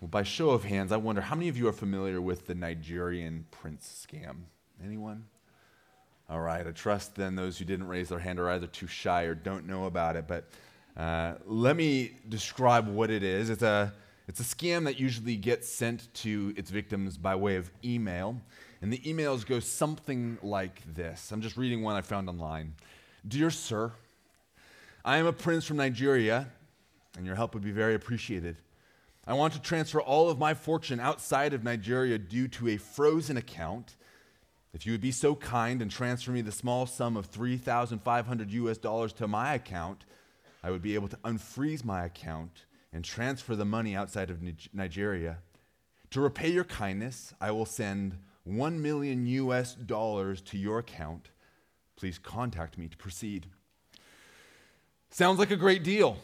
Well, by show of hands, I wonder how many of you are familiar with the Nigerian prince scam? Anyone? All right, I trust then those who didn't raise their hand are either too shy or don't know about it. But uh, let me describe what it is. It's a, it's a scam that usually gets sent to its victims by way of email. And the emails go something like this. I'm just reading one I found online. Dear Sir, I am a prince from Nigeria, and your help would be very appreciated. I want to transfer all of my fortune outside of Nigeria due to a frozen account. If you would be so kind and transfer me the small sum of 3,500 US dollars to my account, I would be able to unfreeze my account and transfer the money outside of Nigeria. To repay your kindness, I will send 1 million US dollars to your account. Please contact me to proceed. Sounds like a great deal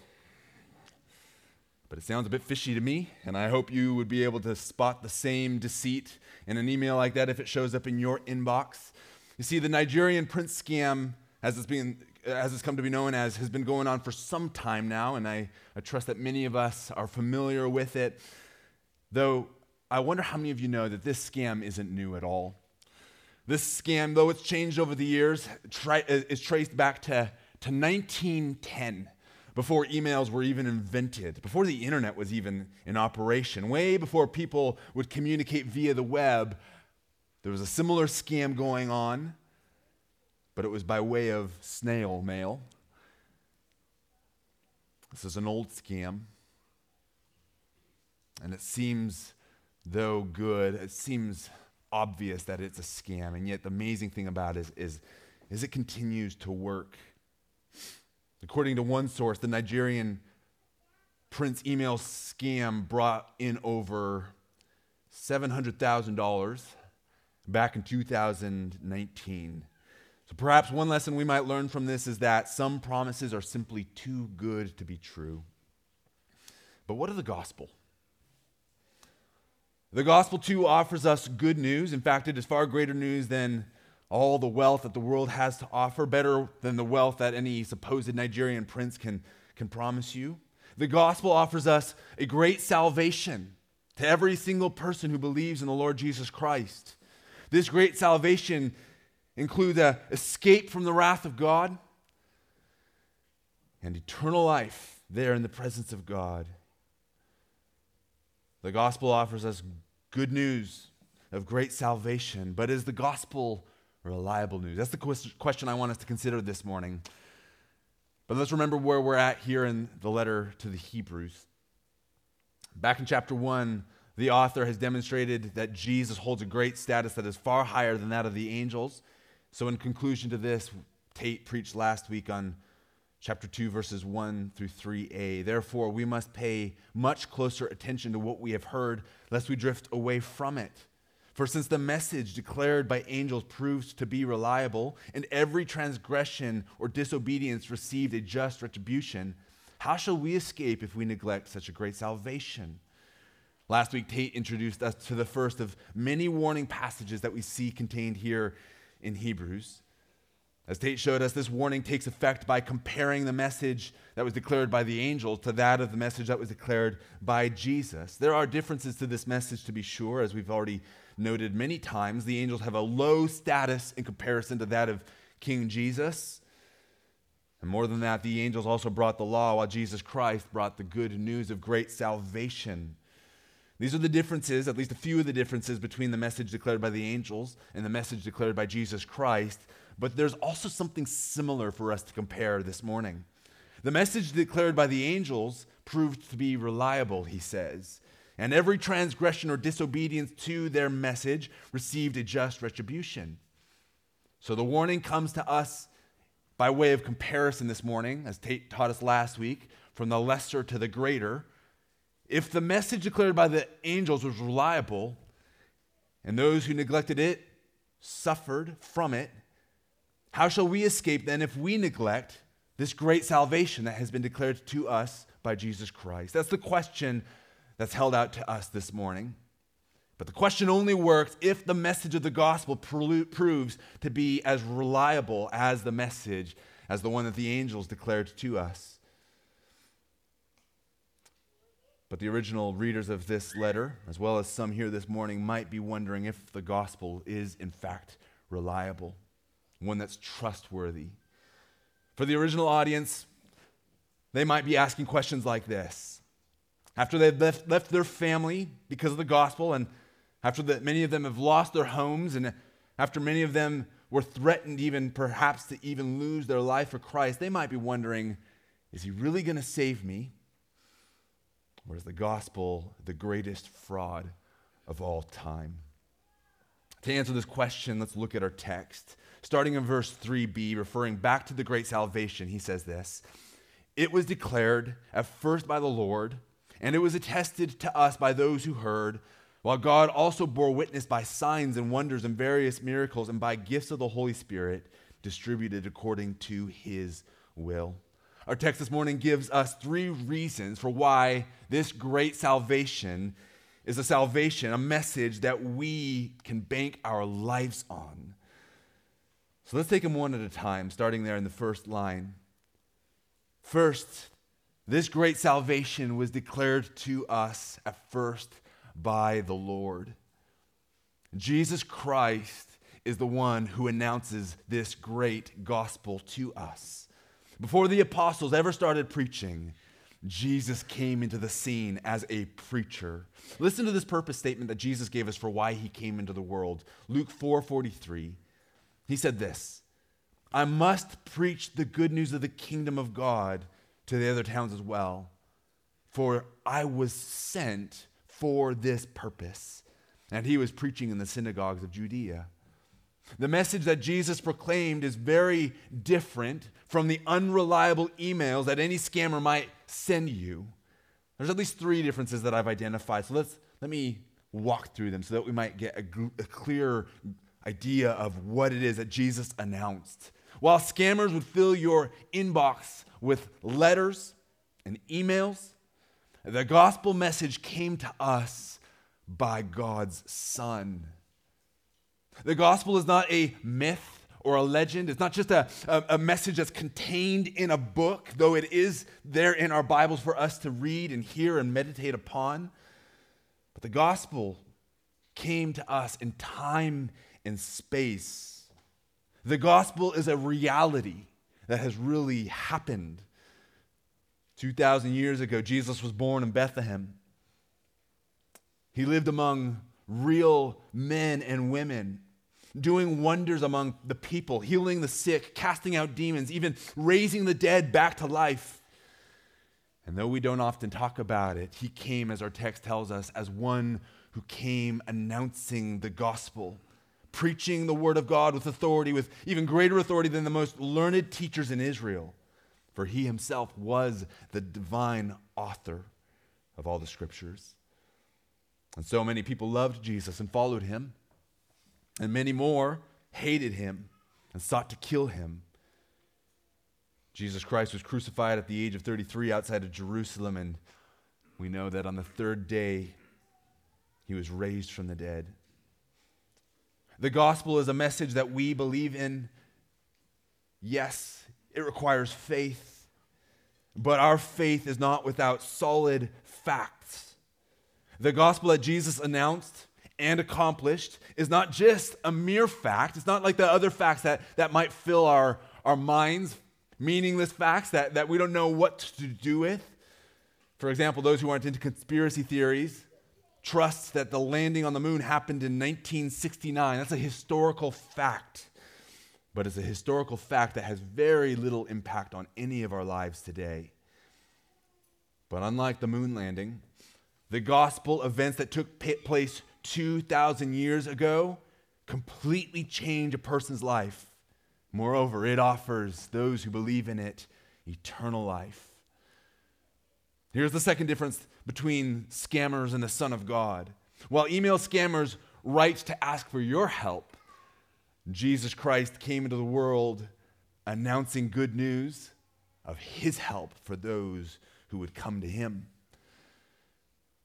but it sounds a bit fishy to me, and I hope you would be able to spot the same deceit in an email like that if it shows up in your inbox. You see, the Nigerian prince scam, as it's, being, as it's come to be known as, has been going on for some time now, and I, I trust that many of us are familiar with it. Though, I wonder how many of you know that this scam isn't new at all. This scam, though it's changed over the years, is traced back to, to 1910 before emails were even invented, before the internet was even in operation, way before people would communicate via the web, there was a similar scam going on, but it was by way of snail mail. This is an old scam. And it seems, though good, it seems obvious that it's a scam. And yet, the amazing thing about it is, is, is it continues to work. According to one source, the Nigerian Prince email scam brought in over $700,000 back in 2019. So perhaps one lesson we might learn from this is that some promises are simply too good to be true. But what of the gospel? The gospel, too, offers us good news. In fact, it is far greater news than all the wealth that the world has to offer, better than the wealth that any supposed Nigerian prince can, can promise you. The gospel offers us a great salvation to every single person who believes in the Lord Jesus Christ. This great salvation includes a escape from the wrath of God and eternal life there in the presence of God. The gospel offers us good news of great salvation, but is the gospel reliable news? That's the question I want us to consider this morning. But let's remember where we're at here in the letter to the Hebrews. Back in chapter 1, the author has demonstrated that Jesus holds a great status that is far higher than that of the angels. So, in conclusion to this, Tate preached last week on chapter 2, verses 1 through 3a. Therefore, we must pay much closer attention to what we have heard, lest we drift away from it. For since the message declared by angels proves to be reliable, and every transgression or disobedience received a just retribution, how shall we escape if we neglect such a great salvation? Last week, Tate introduced us to the first of many warning passages that we see contained here in Hebrews. As Tate showed us, this warning takes effect by comparing the message that was declared by the angels to that of the message that was declared by Jesus. There are differences to this message, to be sure, as we've already noted many times, the angels have a low status in comparison to that of King Jesus. And more than that, the angels also brought the law, while Jesus Christ brought the good news of great salvation. These are the differences, at least a few of the differences between the message declared by the angels and the message declared by Jesus Christ. But there's also something similar for us to compare this morning. The message declared by the angels proved to be reliable, he says and every transgression or disobedience to their message received a just retribution. So the warning comes to us by way of comparison this morning, as Tate taught us last week, from the lesser to the greater. If the message declared by the angels was reliable, and those who neglected it suffered from it, how shall we escape then if we neglect this great salvation that has been declared to us by Jesus Christ? That's the question that's held out to us this morning. But the question only works if the message of the gospel proves to be as reliable as the message, as the one that the angels declared to us. But the original readers of this letter, as well as some here this morning, might be wondering if the gospel is, in fact, reliable, one that's trustworthy. For the original audience, they might be asking questions like this. After they've left, left their family because of the gospel, and after the, many of them have lost their homes, and after many of them were threatened, even perhaps to even lose their life for Christ, they might be wondering is he really going to save me? Or is the gospel the greatest fraud of all time? To answer this question, let's look at our text. Starting in verse 3b, referring back to the great salvation, he says this It was declared at first by the Lord, and it was attested to us by those who heard, while God also bore witness by signs and wonders and various miracles and by gifts of the Holy Spirit distributed according to his will. Our text this morning gives us three reasons for why this great salvation is a salvation, a message that we can bank our lives on. So let's take them one at a time, starting there in the first line. First, this great salvation was declared to us at first by the Lord. Jesus Christ is the one who announces this great gospel to us. Before the apostles ever started preaching, Jesus came into the scene as a preacher. Listen to this purpose statement that Jesus gave us for why he came into the world. Luke 4:43. He said this, I must preach the good news of the kingdom of God to the other towns as well, for I was sent for this purpose. And he was preaching in the synagogues of Judea. The message that Jesus proclaimed is very different from the unreliable emails that any scammer might send you. There's at least three differences that I've identified. So let's, let me walk through them so that we might get a, a clear idea of what it is that Jesus announced. While scammers would fill your inbox with letters and emails, the gospel message came to us by God's Son. The gospel is not a myth or a legend. It's not just a, a, a, message that's contained in a book, though it is there in our Bibles for us to read and hear and meditate upon. But the gospel came to us in time and space. The gospel is a reality that has really happened. 2,000 years ago, Jesus was born in Bethlehem. He lived among real men and women doing wonders among the people, healing the sick, casting out demons, even raising the dead back to life. And though we don't often talk about it, he came, as our text tells us, as one who came announcing the gospel, preaching the word of God with authority, with even greater authority than the most learned teachers in Israel. For he himself was the divine author of all the scriptures. And so many people loved Jesus and followed him and many more hated him and sought to kill him. Jesus Christ was crucified at the age of 33 outside of Jerusalem, and we know that on the third day, he was raised from the dead. The gospel is a message that we believe in. Yes, it requires faith, but our faith is not without solid facts. The gospel that Jesus announced and accomplished is not just a mere fact. It's not like the other facts that, that might fill our, our minds, meaningless facts that, that we don't know what to do with. For example, those who aren't into conspiracy theories trust that the landing on the moon happened in 1969. That's a historical fact. But it's a historical fact that has very little impact on any of our lives today. But unlike the moon landing, the gospel events that took place 2,000 years ago completely change a person's life. Moreover, it offers those who believe in it eternal life. Here's the second difference between scammers and the Son of God. While email scammers write to ask for your help, Jesus Christ came into the world announcing good news of his help for those who would come to him.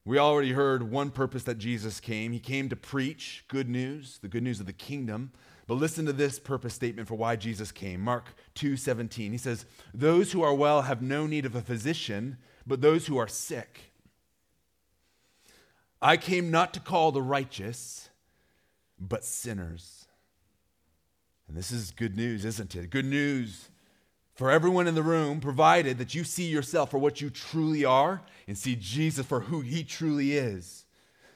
We already heard one purpose that Jesus came. He came to preach good news, the good news of the kingdom. But listen to this purpose statement for why Jesus came. Mark 2:17. He says, "Those who are well have no need of a physician, but those who are sick. I came not to call the righteous, but sinners. And this is good news, isn't it? Good news for everyone in the room, provided that you see yourself for what you truly are and see Jesus for who he truly is.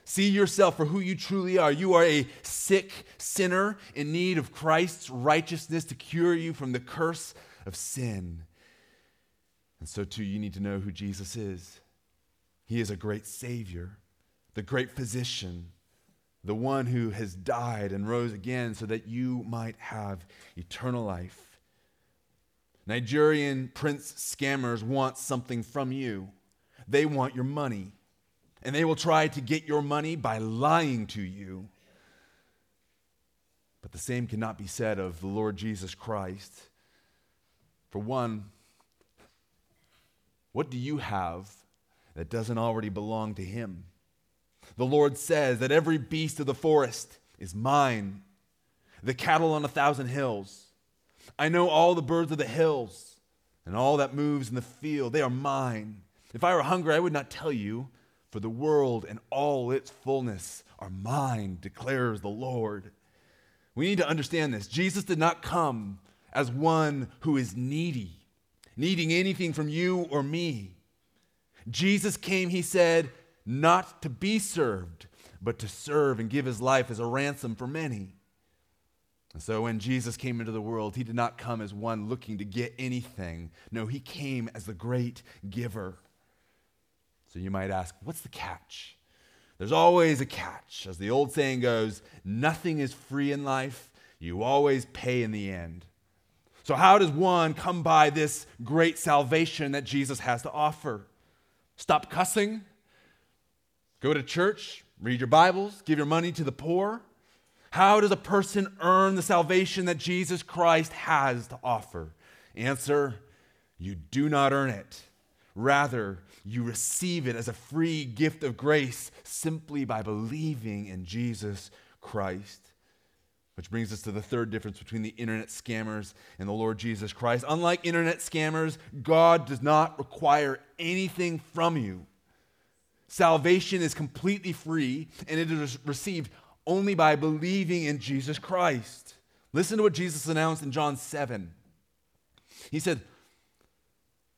See yourself for who you truly are. You are a sick sinner in need of Christ's righteousness to cure you from the curse of sin. And so, too, you need to know who Jesus is. He is a great Savior, the great physician, the one who has died and rose again so that you might have eternal life. Nigerian prince scammers want something from you. They want your money. And they will try to get your money by lying to you. But the same cannot be said of the Lord Jesus Christ. For one, what do you have that doesn't already belong to Him? The Lord says that every beast of the forest is mine, the cattle on a thousand hills I know all the birds of the hills and all that moves in the field. They are mine. If I were hungry, I would not tell you, for the world and all its fullness are mine, declares the Lord. We need to understand this. Jesus did not come as one who is needy, needing anything from you or me. Jesus came, he said, not to be served, but to serve and give his life as a ransom for many. And so when Jesus came into the world, he did not come as one looking to get anything. No, he came as the great giver. So you might ask, what's the catch? There's always a catch. As the old saying goes, nothing is free in life, you always pay in the end. So, how does one come by this great salvation that Jesus has to offer? Stop cussing, go to church, read your Bibles, give your money to the poor. How does a person earn the salvation that Jesus Christ has to offer? Answer You do not earn it. Rather, you receive it as a free gift of grace simply by believing in Jesus Christ. Which brings us to the third difference between the internet scammers and the Lord Jesus Christ. Unlike internet scammers, God does not require anything from you. Salvation is completely free and it is received only by believing in Jesus Christ. Listen to what Jesus announced in John 7. He said,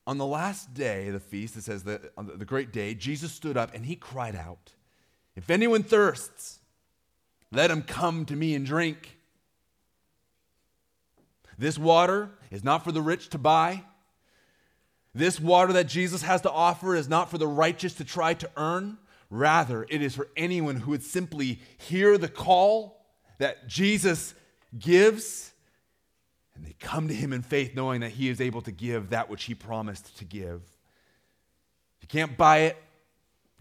On the last day of the feast, it says on the great day, Jesus stood up and he cried out, If anyone thirsts, let him come to me and drink. This water is not for the rich to buy. This water that Jesus has to offer is not for the righteous to try to earn. Rather, it is for anyone who would simply hear the call that Jesus gives and they come to him in faith, knowing that he is able to give that which he promised to give. You can't buy it,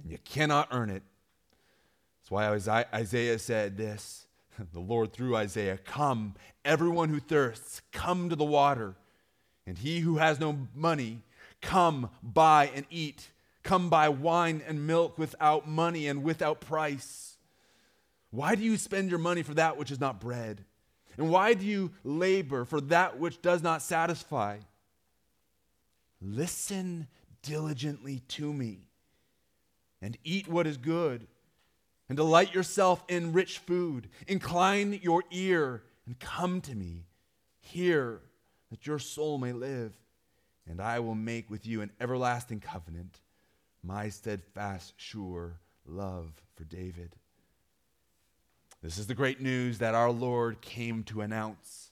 and you cannot earn it. That's why Isaiah said this the Lord through Isaiah Come, everyone who thirsts, come to the water. And he who has no money, come, buy and eat. Come buy wine and milk without money and without price. Why do you spend your money for that which is not bread? And why do you labor for that which does not satisfy? Listen diligently to me and eat what is good and delight yourself in rich food. Incline your ear and come to me. Hear that your soul may live, and I will make with you an everlasting covenant my steadfast, sure love for David. This is the great news that our Lord came to announce.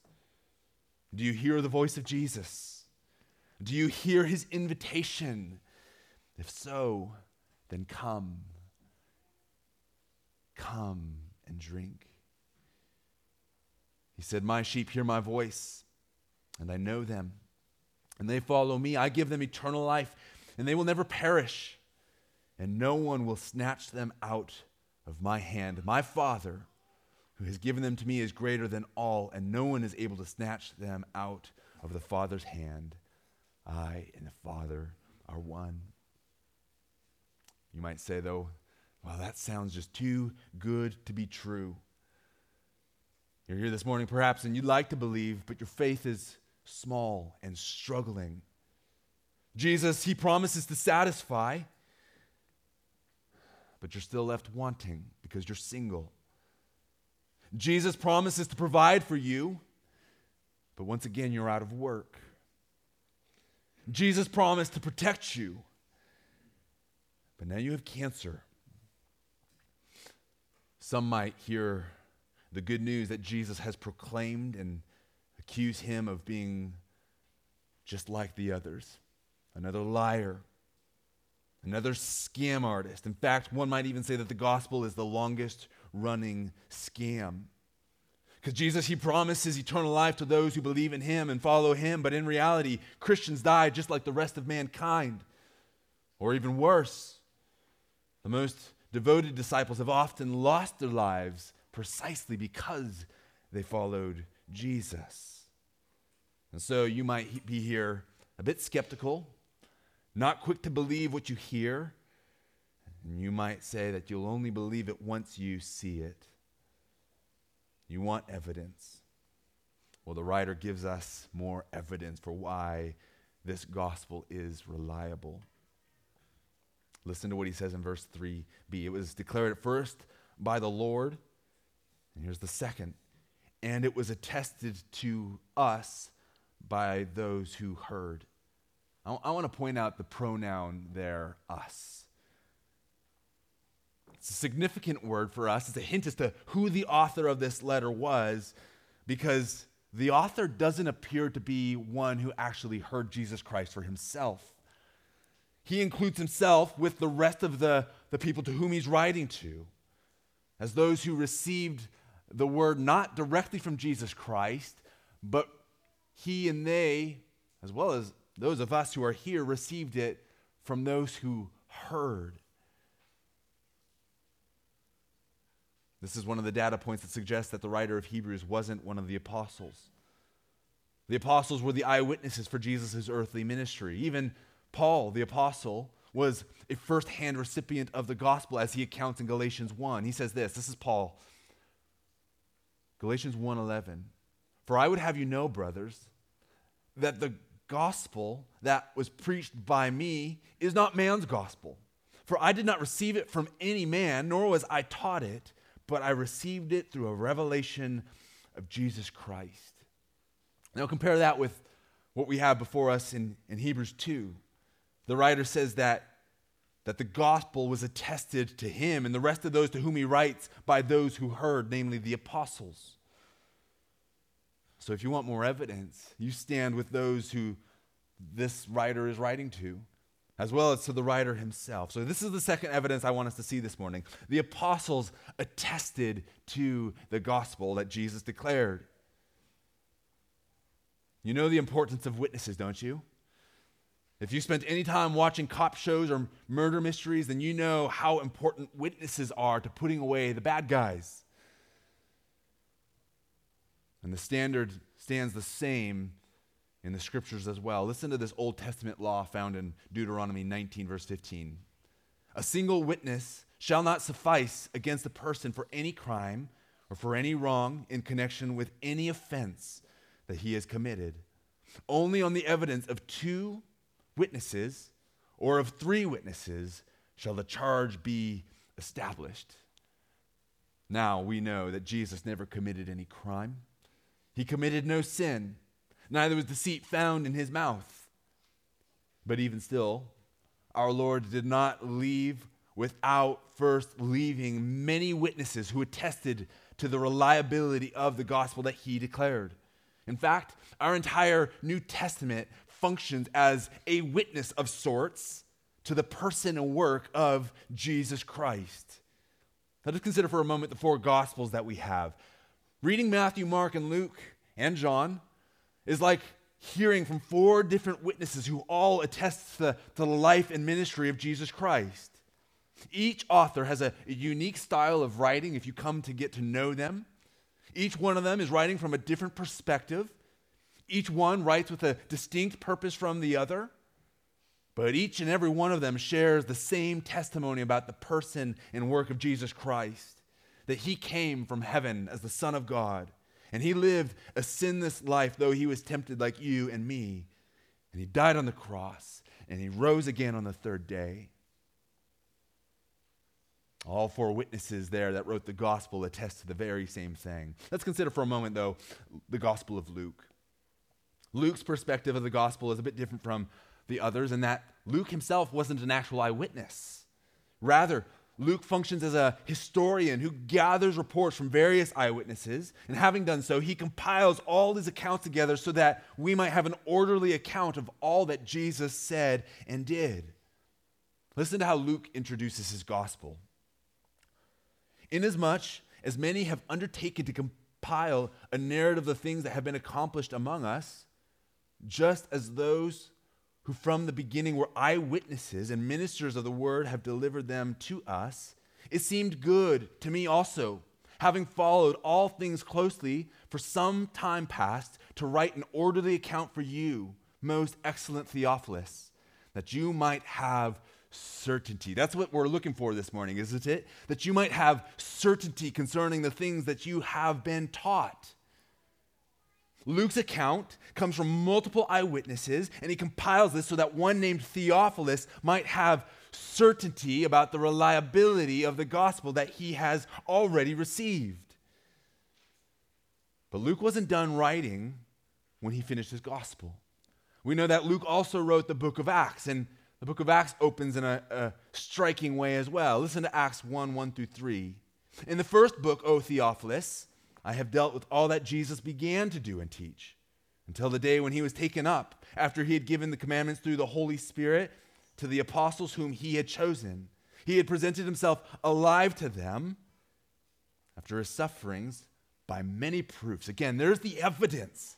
Do you hear the voice of Jesus? Do you hear his invitation? If so, then come. Come and drink. He said, My sheep hear my voice, and I know them, and they follow me. I give them eternal life, and they will never perish and no one will snatch them out of my hand. My Father, who has given them to me, is greater than all, and no one is able to snatch them out of the Father's hand. I and the Father are one. You might say, though, well, that sounds just too good to be true. You're here this morning, perhaps, and you'd like to believe, but your faith is small and struggling. Jesus, he promises to satisfy. But you're still left wanting because you're single. Jesus promises to provide for you, but once again, you're out of work. Jesus promised to protect you, but now you have cancer. Some might hear the good news that Jesus has proclaimed and accuse him of being just like the others, another liar, another scam artist. In fact, one might even say that the gospel is the longest running scam. Because Jesus, he promises eternal life to those who believe in him and follow him, but in reality, Christians die just like the rest of mankind. Or even worse, the most devoted disciples have often lost their lives precisely because they followed Jesus. And so you might be here a bit skeptical, not quick to believe what you hear, and you might say that you'll only believe it once you see it. You want evidence. Well, the writer gives us more evidence for why this gospel is reliable. Listen to what he says in verse 3b. It was declared at first by the Lord, and here's the second, and it was attested to us by those who heard. I, I want to point out the pronoun there, us. It's a significant word for us. It's a hint as to who the author of this letter was, because the author doesn't appear to be one who actually heard Jesus Christ for himself. He includes himself with the rest of the, the people to whom he's writing to as those who received the word not directly from Jesus Christ, but he and they, as well as those of us who are here, received it from those who heard. This is one of the data points that suggests that the writer of Hebrews wasn't one of the apostles. The apostles were the eyewitnesses for Jesus' earthly ministry. Even Paul, the apostle, was a first-hand recipient of the gospel as he accounts in Galatians 1. He says this, this is Paul. Galatians 1:11. For I would have you know, brothers, that the gospel that was preached by me is not man's gospel. For I did not receive it from any man, nor was I taught it, but I received it through a revelation of Jesus Christ. Now compare that with what we have before us in, in Hebrews 2. The writer says that, that the gospel was attested to him and the rest of those to whom he writes by those who heard, namely the apostles. So if you want more evidence, you stand with those who this writer is writing to, as well as to the writer himself. So this is the second evidence I want us to see this morning. The apostles attested to the gospel that Jesus declared. You know the importance of witnesses, don't you? If you spent any time watching cop shows or murder mysteries, then you know how important witnesses are to putting away the bad guys. And the standard stands the same in the scriptures as well. Listen to this Old Testament law found in Deuteronomy 19, verse 15. A single witness shall not suffice against a person for any crime or for any wrong in connection with any offense that he has committed. Only on the evidence of two witnesses or of three witnesses shall the charge be established. Now we know that Jesus never committed any crime. He committed no sin, neither was deceit found in his mouth. But even still, our Lord did not leave without first leaving many witnesses who attested to the reliability of the gospel that he declared. In fact, our entire New Testament functions as a witness of sorts to the person and work of Jesus Christ. Now, just consider for a moment the four gospels that we have. Reading Matthew, Mark, and Luke and John is like hearing from four different witnesses who all attest to the, life and ministry of Jesus Christ. Each author has a unique style of writing if you come to get to know them. Each one of them is writing from a different perspective. Each one writes with a distinct purpose from the other, but each and every one of them shares the same testimony about the person and work of Jesus Christ that he came from heaven as the Son of God, and he lived a sinless life, though he was tempted like you and me, and he died on the cross, and he rose again on the third day. All four witnesses there that wrote the gospel attest to the very same thing. Let's consider for a moment, though, the gospel of Luke. Luke's perspective of the gospel is a bit different from the others in that Luke himself wasn't an actual eyewitness. Rather, Luke functions as a historian who gathers reports from various eyewitnesses, and having done so, he compiles all these accounts together so that we might have an orderly account of all that Jesus said and did. Listen to how Luke introduces his gospel. Inasmuch as many have undertaken to compile a narrative of the things that have been accomplished among us, just as those who from the beginning were eyewitnesses and ministers of the word have delivered them to us, it seemed good to me also, having followed all things closely for some time past, to write an orderly account for you, most excellent Theophilus, that you might have certainty. That's what we're looking for this morning, isn't it? That you might have certainty concerning the things that you have been taught. Luke's account comes from multiple eyewitnesses, and he compiles this so that one named Theophilus might have certainty about the reliability of the gospel that he has already received. But Luke wasn't done writing when he finished his gospel. We know that Luke also wrote the book of Acts, and the book of Acts opens in a, a striking way as well. Listen to Acts 1 1 through 3. In the first book, O Theophilus, I have dealt with all that Jesus began to do and teach until the day when he was taken up, after he had given the commandments through the Holy Spirit to the apostles whom he had chosen. He had presented himself alive to them after his sufferings by many proofs. Again, there's the evidence.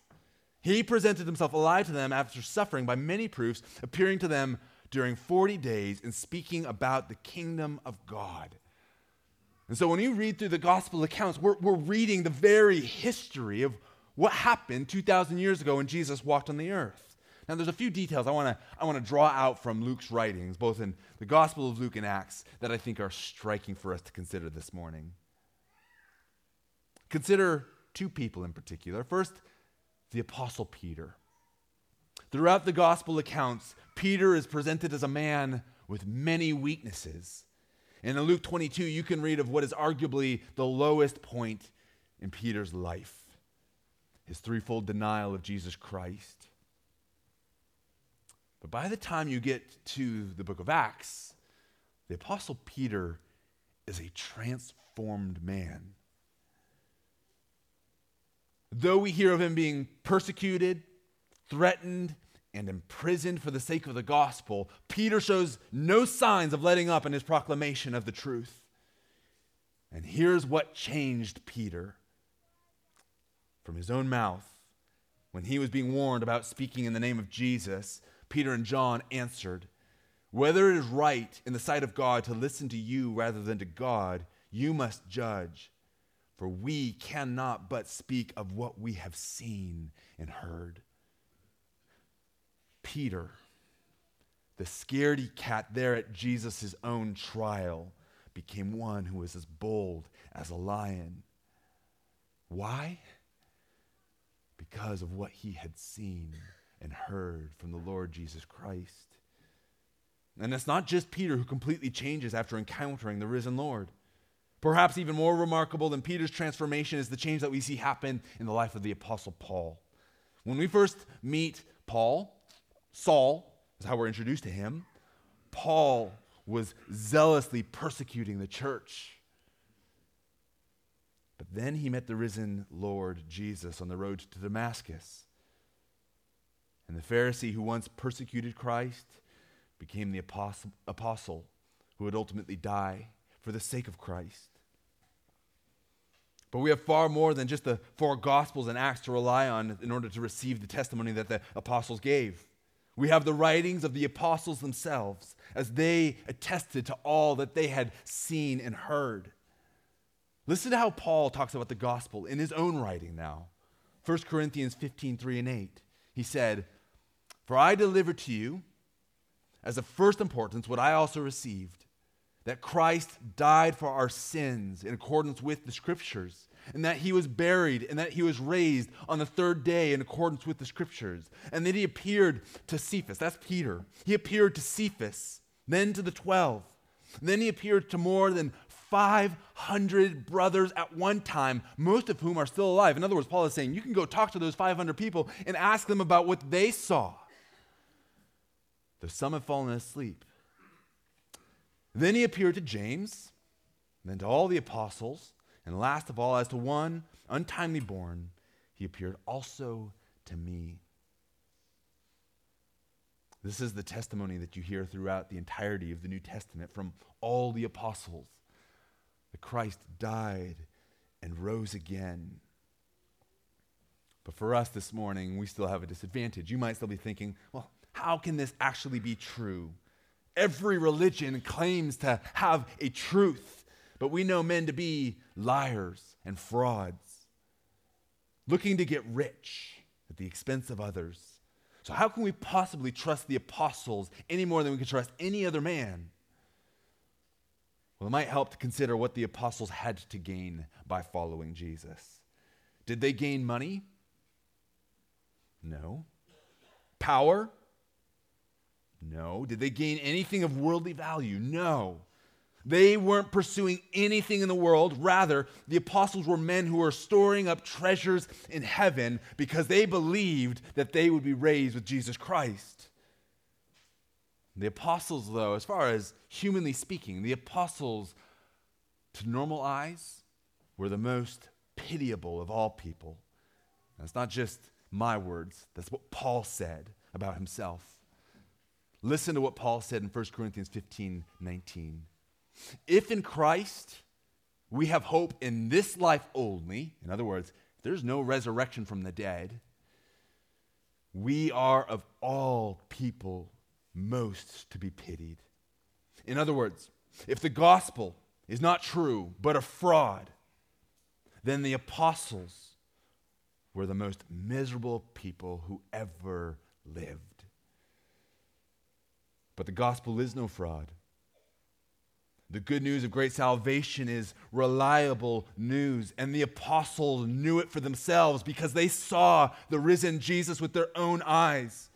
He presented himself alive to them after suffering by many proofs, appearing to them during 40 days and speaking about the kingdom of God. And so when you read through the gospel accounts, we're, we're reading the very history of what happened 2,000 years ago when Jesus walked on the earth. Now, there's a few details I want to I wanna draw out from Luke's writings, both in the Gospel of Luke and Acts, that I think are striking for us to consider this morning. Consider two people in particular. First, the Apostle Peter. Throughout the Gospel accounts, Peter is presented as a man with many weaknesses. And in Luke 22, you can read of what is arguably the lowest point in Peter's life his threefold denial of Jesus Christ. But by the time you get to the book of Acts, the Apostle Peter is a transformed man. Though we hear of him being persecuted, threatened, and imprisoned for the sake of the gospel, Peter shows no signs of letting up in his proclamation of the truth. And here's what changed Peter from his own mouth. When he was being warned about speaking in the name of Jesus, Peter and John answered, Whether it is right in the sight of God to listen to you rather than to God, you must judge. For we cannot but speak of what we have seen and heard. Peter, the scaredy cat there at Jesus' own trial, became one who was as bold as a lion. Why? Because of what he had seen and heard from the Lord Jesus Christ. And it's not just Peter who completely changes after encountering the risen Lord. Perhaps even more remarkable than Peter's transformation is the change that we see happen in the life of the Apostle Paul. When we first meet Paul, Saul is how we're introduced to him. Paul was zealously persecuting the church. But then he met the risen Lord Jesus on the road to Damascus. And the Pharisee who once persecuted Christ became the apostle, apostle who would ultimately die for the sake of Christ. But we have far more than just the four Gospels and Acts to rely on in order to receive the testimony that the apostles gave. We have the writings of the apostles themselves as they attested to all that they had seen and heard. Listen to how Paul talks about the gospel in his own writing now. 1 Corinthians 15, 3 and 8. He said, For I delivered to you as of first importance what I also received that Christ died for our sins in accordance with the scriptures and that he was buried, and that he was raised on the third day in accordance with the scriptures. And then he appeared to Cephas, that's Peter. He appeared to Cephas, then to the twelve. then he appeared to more than 500 brothers at one time, most of whom are still alive. In other words, Paul is saying you can go talk to those 500 people and ask them about what they saw. Though some have fallen asleep. Then he appeared to James, then to all the apostles, and last of all, as to one untimely born, he appeared also to me. This is the testimony that you hear throughout the entirety of the New Testament from all the apostles that Christ died and rose again. But for us this morning, we still have a disadvantage. You might still be thinking, well, how can this actually be true? Every religion claims to have a truth, but we know men to be liars and frauds, looking to get rich at the expense of others. So, how can we possibly trust the apostles any more than we can trust any other man? Well, it might help to consider what the apostles had to gain by following Jesus. Did they gain money? No. Power? No. Did they gain anything of worldly value? No. They weren't pursuing anything in the world. Rather, the apostles were men who were storing up treasures in heaven because they believed that they would be raised with Jesus Christ. The apostles, though, as far as humanly speaking, the apostles, to normal eyes, were the most pitiable of all people. That's not just my words, that's what Paul said about himself. Listen to what Paul said in 1 Corinthians 15 19. If in Christ we have hope in this life only, in other words, there's no resurrection from the dead, we are of all people most to be pitied. In other words, if the gospel is not true but a fraud, then the apostles were the most miserable people who ever lived. But the gospel is no fraud. The good news of great salvation is reliable news. And the apostles knew it for themselves because they saw the risen Jesus with their own eyes.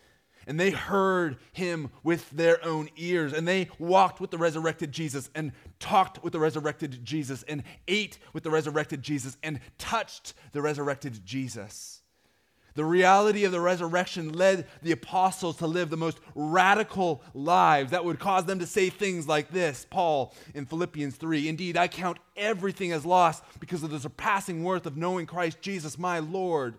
And they heard him with their own ears. And they walked with the resurrected Jesus and talked with the resurrected Jesus and ate with the resurrected Jesus and touched the resurrected Jesus. The reality of the resurrection led the apostles to live the most radical lives that would cause them to say things like this Paul in Philippians 3 Indeed, I count everything as lost because of the surpassing worth of knowing Christ Jesus, my Lord.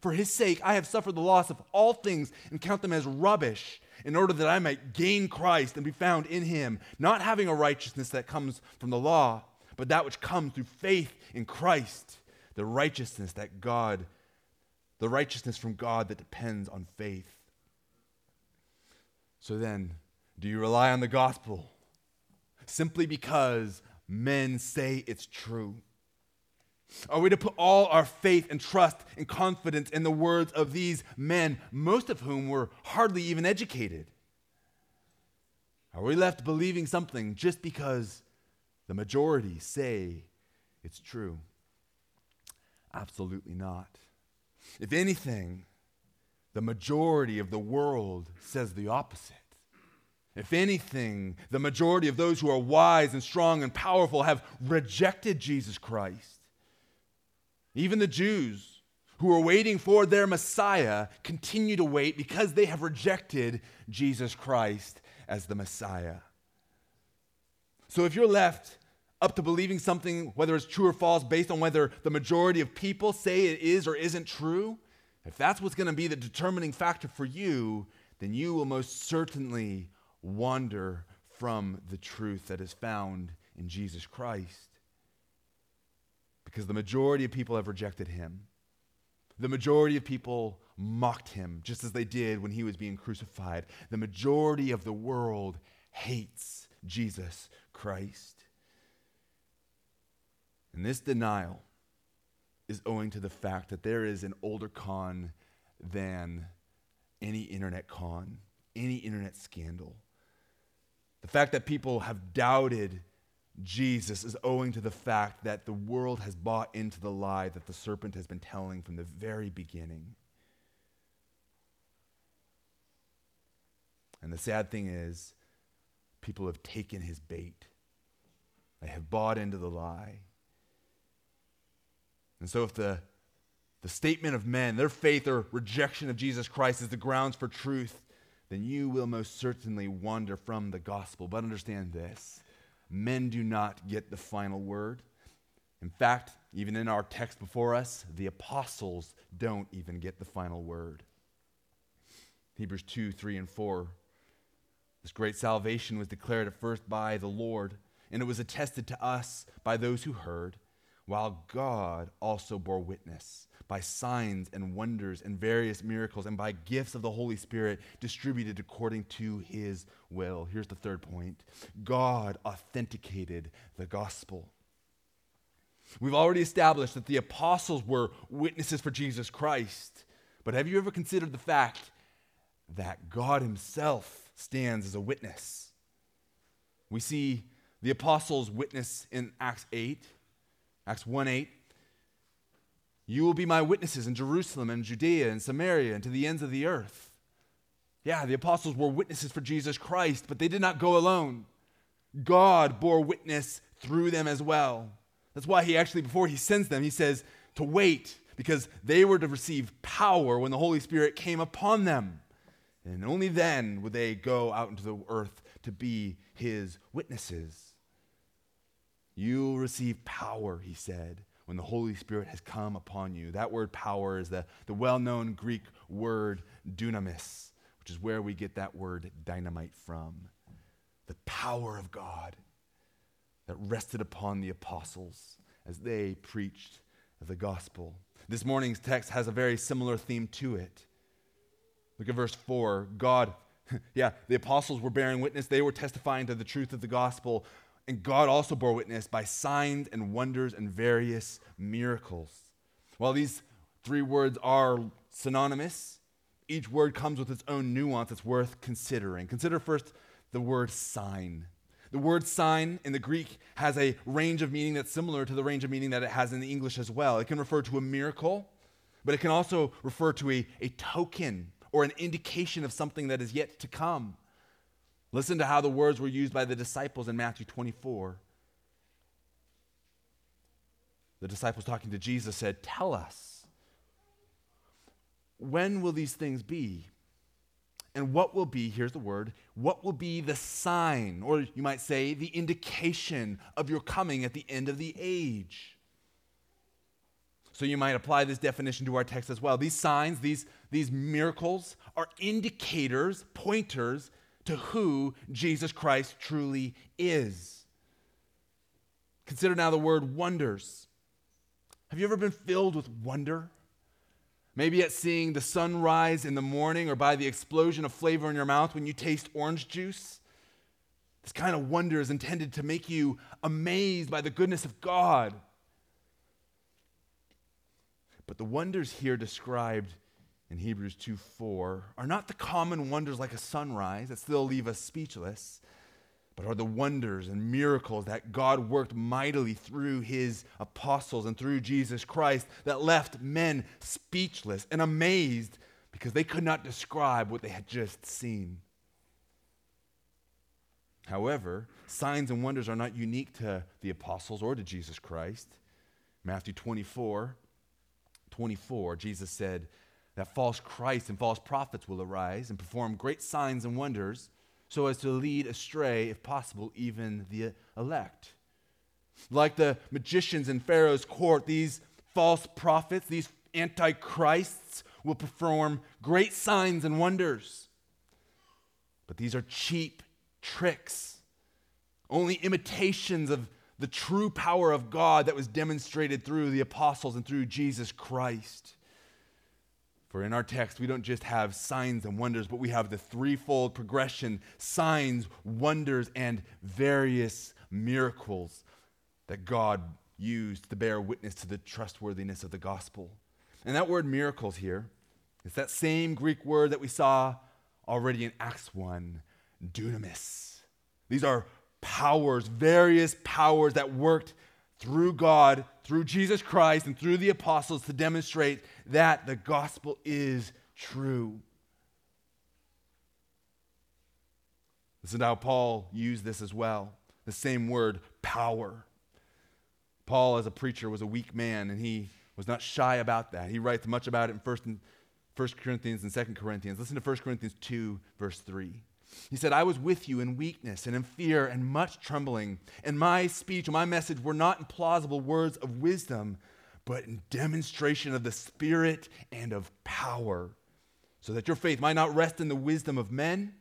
For his sake, I have suffered the loss of all things and count them as rubbish in order that I might gain Christ and be found in him, not having a righteousness that comes from the law, but that which comes through faith in Christ, the righteousness that God the righteousness from God that depends on faith. So then, do you rely on the gospel simply because men say it's true? Are we to put all our faith and trust and confidence in the words of these men, most of whom were hardly even educated? Are we left believing something just because the majority say it's true? Absolutely not. If anything, the majority of the world says the opposite. If anything, the majority of those who are wise and strong and powerful have rejected Jesus Christ. Even the Jews who are waiting for their Messiah continue to wait because they have rejected Jesus Christ as the Messiah. So if you're left up to believing something, whether it's true or false, based on whether the majority of people say it is or isn't true, if that's what's going to be the determining factor for you, then you will most certainly wander from the truth that is found in Jesus Christ. Because the majority of people have rejected him. The majority of people mocked him, just as they did when he was being crucified. The majority of the world hates Jesus Christ. And this denial is owing to the fact that there is an older con than any internet con, any internet scandal. The fact that people have doubted Jesus is owing to the fact that the world has bought into the lie that the serpent has been telling from the very beginning. And the sad thing is, people have taken his bait. They have bought into the lie. And so, if the, the statement of men, their faith or rejection of Jesus Christ, is the grounds for truth, then you will most certainly wander from the gospel. But understand this men do not get the final word. In fact, even in our text before us, the apostles don't even get the final word. Hebrews 2, 3, and 4. This great salvation was declared at first by the Lord, and it was attested to us by those who heard, while God also bore witness by signs and wonders and various miracles and by gifts of the Holy Spirit distributed according to his will. Here's the third point God authenticated the gospel. We've already established that the apostles were witnesses for Jesus Christ. But have you ever considered the fact that God Himself stands as a witness? We see the apostles' witness in Acts 8, Acts 1 8. You will be my witnesses in Jerusalem and Judea and Samaria and to the ends of the earth. Yeah, the apostles were witnesses for Jesus Christ, but they did not go alone. God bore witness through them as well. That's why he actually, before he sends them, he says to wait because they were to receive power when the Holy Spirit came upon them. And only then would they go out into the earth to be his witnesses. You'll receive power, he said, when the Holy Spirit has come upon you. That word power is the, the well known Greek word dunamis, which is where we get that word dynamite from. The power of God that rested upon the apostles as they preached the gospel. This morning's text has a very similar theme to it. Look at verse 4. God, yeah, the apostles were bearing witness, they were testifying to the truth of the gospel, and God also bore witness by signs and wonders and various miracles. While these three words are synonymous, each word comes with its own nuance that's worth considering. Consider first the word sign. The word sign in the Greek has a range of meaning that's similar to the range of meaning that it has in the English as well. It can refer to a miracle, but it can also refer to a, a token or an indication of something that is yet to come. Listen to how the words were used by the disciples in Matthew 24. The disciples talking to Jesus said, Tell us, when will these things be? And what will be, here's the word, what will be the sign, or you might say, the indication of your coming at the end of the age? So you might apply this definition to our text as well. These signs, these, these miracles, are indicators, pointers to who Jesus Christ truly is. Consider now the word wonders. Have you ever been filled with wonder? Maybe at seeing the sunrise in the morning or by the explosion of flavor in your mouth when you taste orange juice. This kind of wonder is intended to make you amazed by the goodness of God. But the wonders here described in Hebrews 2 4 are not the common wonders like a sunrise that still leave us speechless but are the wonders and miracles that God worked mightily through his apostles and through Jesus Christ that left men speechless and amazed because they could not describe what they had just seen. However, signs and wonders are not unique to the apostles or to Jesus Christ. Matthew 24, 24, Jesus said that false Christs and false prophets will arise and perform great signs and wonders so as to lead astray, if possible, even the elect. Like the magicians in Pharaoh's court, these false prophets, these antichrists, will perform great signs and wonders. But these are cheap tricks, only imitations of the true power of God that was demonstrated through the apostles and through Jesus Christ. For in our text, we don't just have signs and wonders, but we have the threefold progression signs, wonders, and various miracles that God used to bear witness to the trustworthiness of the gospel. And that word miracles here is that same Greek word that we saw already in Acts 1 dunamis. These are powers, various powers that worked through God, through Jesus Christ, and through the apostles to demonstrate that the gospel is true. Listen to how Paul used this as well. The same word, power. Paul, as a preacher, was a weak man, and he was not shy about that. He writes much about it in 1st and 1 Corinthians and 2 Corinthians. Listen to 1 Corinthians 2, verse 3. He said, I was with you in weakness and in fear and much trembling, and my speech and my message were not in plausible words of wisdom, but in demonstration of the Spirit and of power, so that your faith might not rest in the wisdom of men,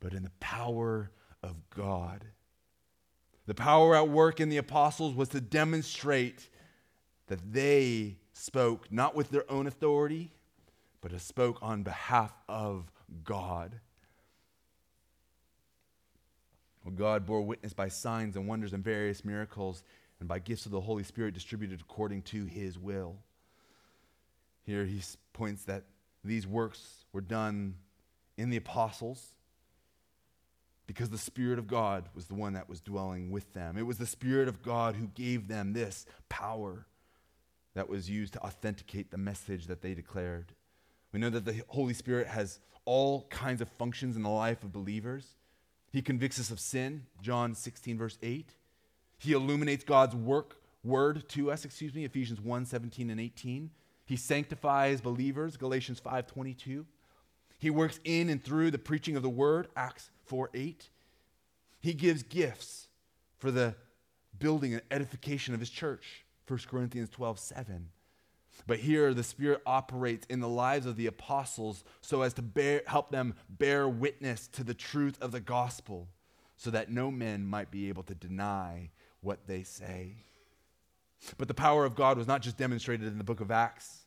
but in the power of God. The power at work in the apostles was to demonstrate that they spoke not with their own authority, but spoke on behalf of God. God bore witness by signs and wonders and various miracles and by gifts of the Holy Spirit distributed according to his will. Here he points that these works were done in the apostles because the Spirit of God was the one that was dwelling with them. It was the Spirit of God who gave them this power that was used to authenticate the message that they declared. We know that the Holy Spirit has all kinds of functions in the life of believers. He convicts us of sin, John 16, verse 8. He illuminates God's work, word to us, excuse me, Ephesians 1, 17 and 18. He sanctifies believers, Galatians 5, 22. He works in and through the preaching of the word, Acts 4, 8. He gives gifts for the building and edification of his church, 1 Corinthians 12, 7. But here the Spirit operates in the lives of the apostles so as to bear, help them bear witness to the truth of the gospel, so that no men might be able to deny what they say. But the power of God was not just demonstrated in the book of Acts,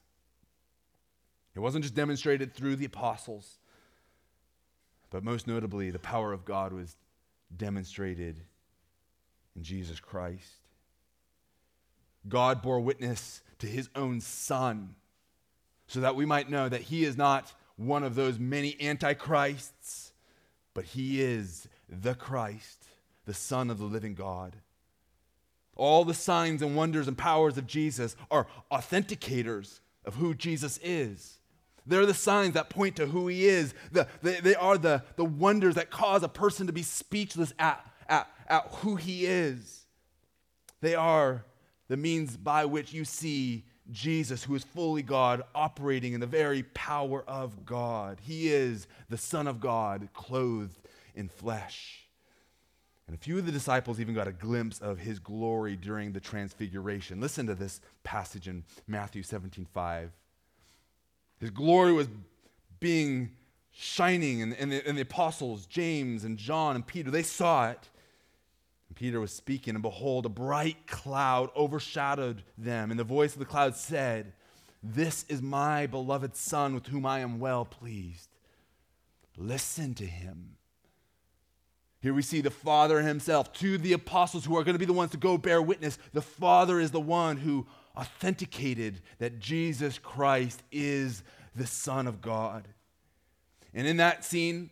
it wasn't just demonstrated through the apostles, but most notably, the power of God was demonstrated in Jesus Christ. God bore witness to his own son so that we might know that he is not one of those many antichrists, but he is the Christ, the Son of the living God. All the signs and wonders and powers of Jesus are authenticators of who Jesus is. They're the signs that point to who he is. The, they, they are the, the wonders that cause a person to be speechless at, at, at who he is. They are the means by which you see Jesus, who is fully God, operating in the very power of God. He is the Son of God, clothed in flesh. And a few of the disciples even got a glimpse of his glory during the transfiguration. Listen to this passage in Matthew 17 5. His glory was being shining, and, and, the, and the apostles, James and John and Peter, they saw it. Peter was speaking, and behold, a bright cloud overshadowed them, and the voice of the cloud said, This is my beloved Son with whom I am well pleased. Listen to him. Here we see the Father himself to the apostles who are going to be the ones to go bear witness. The Father is the one who authenticated that Jesus Christ is the Son of God. And in that scene,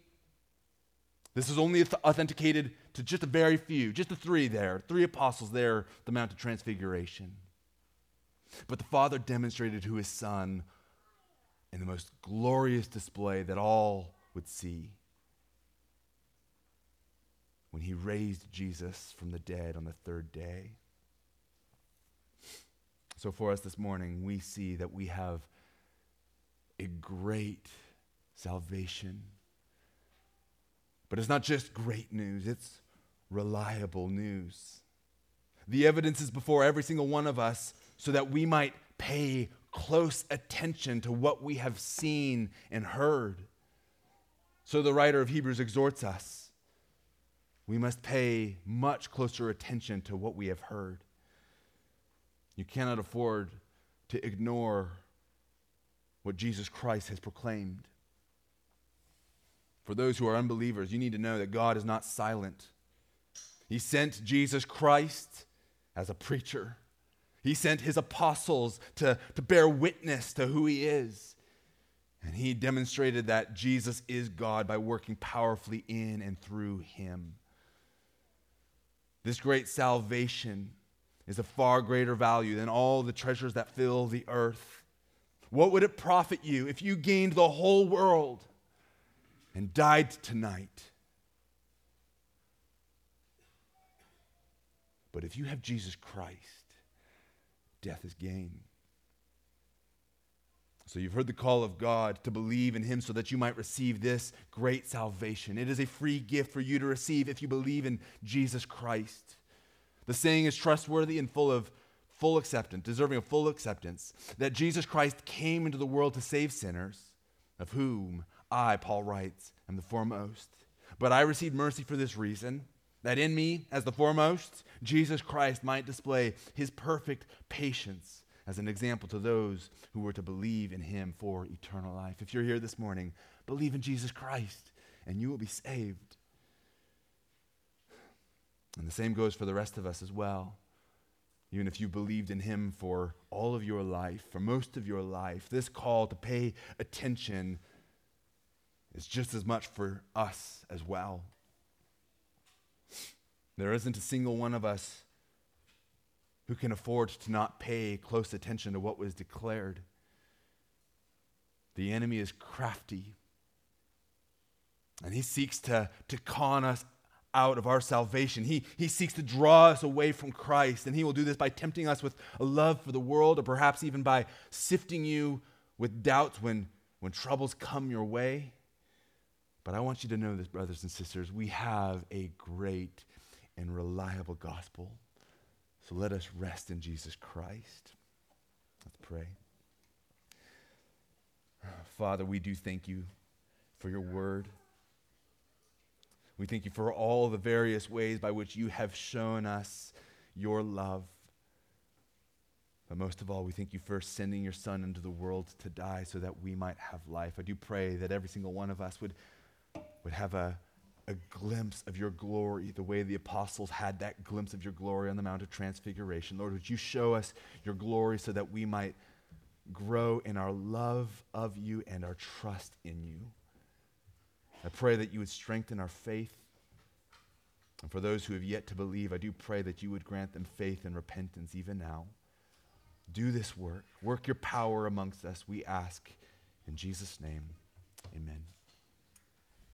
this is only authenticated to just a very few, just the three there, three apostles there, the Mount of Transfiguration. But the Father demonstrated who his Son in the most glorious display that all would see when he raised Jesus from the dead on the third day. So, for us this morning, we see that we have a great salvation. But it's not just great news, it's reliable news. The evidence is before every single one of us so that we might pay close attention to what we have seen and heard. So the writer of Hebrews exhorts us we must pay much closer attention to what we have heard. You cannot afford to ignore what Jesus Christ has proclaimed. For those who are unbelievers, you need to know that God is not silent. He sent Jesus Christ as a preacher, He sent His apostles to, to bear witness to who He is. And He demonstrated that Jesus is God by working powerfully in and through Him. This great salvation is of far greater value than all the treasures that fill the earth. What would it profit you if you gained the whole world and died tonight? But if you have Jesus Christ, death is gain. So you've heard the call of God to believe in him so that you might receive this great salvation. It is a free gift for you to receive if you believe in Jesus Christ. The saying is trustworthy and full of full acceptance, deserving of full acceptance, that Jesus Christ came into the world to save sinners, of whom I, Paul writes, am the foremost. But I received mercy for this reason, that in me, as the foremost, Jesus Christ might display his perfect patience as an example to those who were to believe in him for eternal life. If you're here this morning, believe in Jesus Christ and you will be saved. And the same goes for the rest of us as well. Even if you believed in him for all of your life, for most of your life, this call to pay attention is just as much for us as well. There isn't a single one of us who can afford to not pay close attention to what was declared. The enemy is crafty. And he seeks to, to con us out of our salvation. He, he seeks to draw us away from Christ. And he will do this by tempting us with a love for the world, or perhaps even by sifting you with doubts when, when troubles come your way. But I want you to know this, brothers and sisters. We have a great and reliable gospel. So let us rest in Jesus Christ. Let's pray. Father, we do thank you for your word. We thank you for all the various ways by which you have shown us your love. But most of all, we thank you for sending your Son into the world to die so that we might have life. I do pray that every single one of us would, would have a, a glimpse of your glory, the way the apostles had that glimpse of your glory on the Mount of Transfiguration. Lord, would you show us your glory so that we might grow in our love of you and our trust in you? I pray that you would strengthen our faith. And for those who have yet to believe, I do pray that you would grant them faith and repentance even now. Do this work. Work your power amongst us, we ask. In Jesus' name, amen.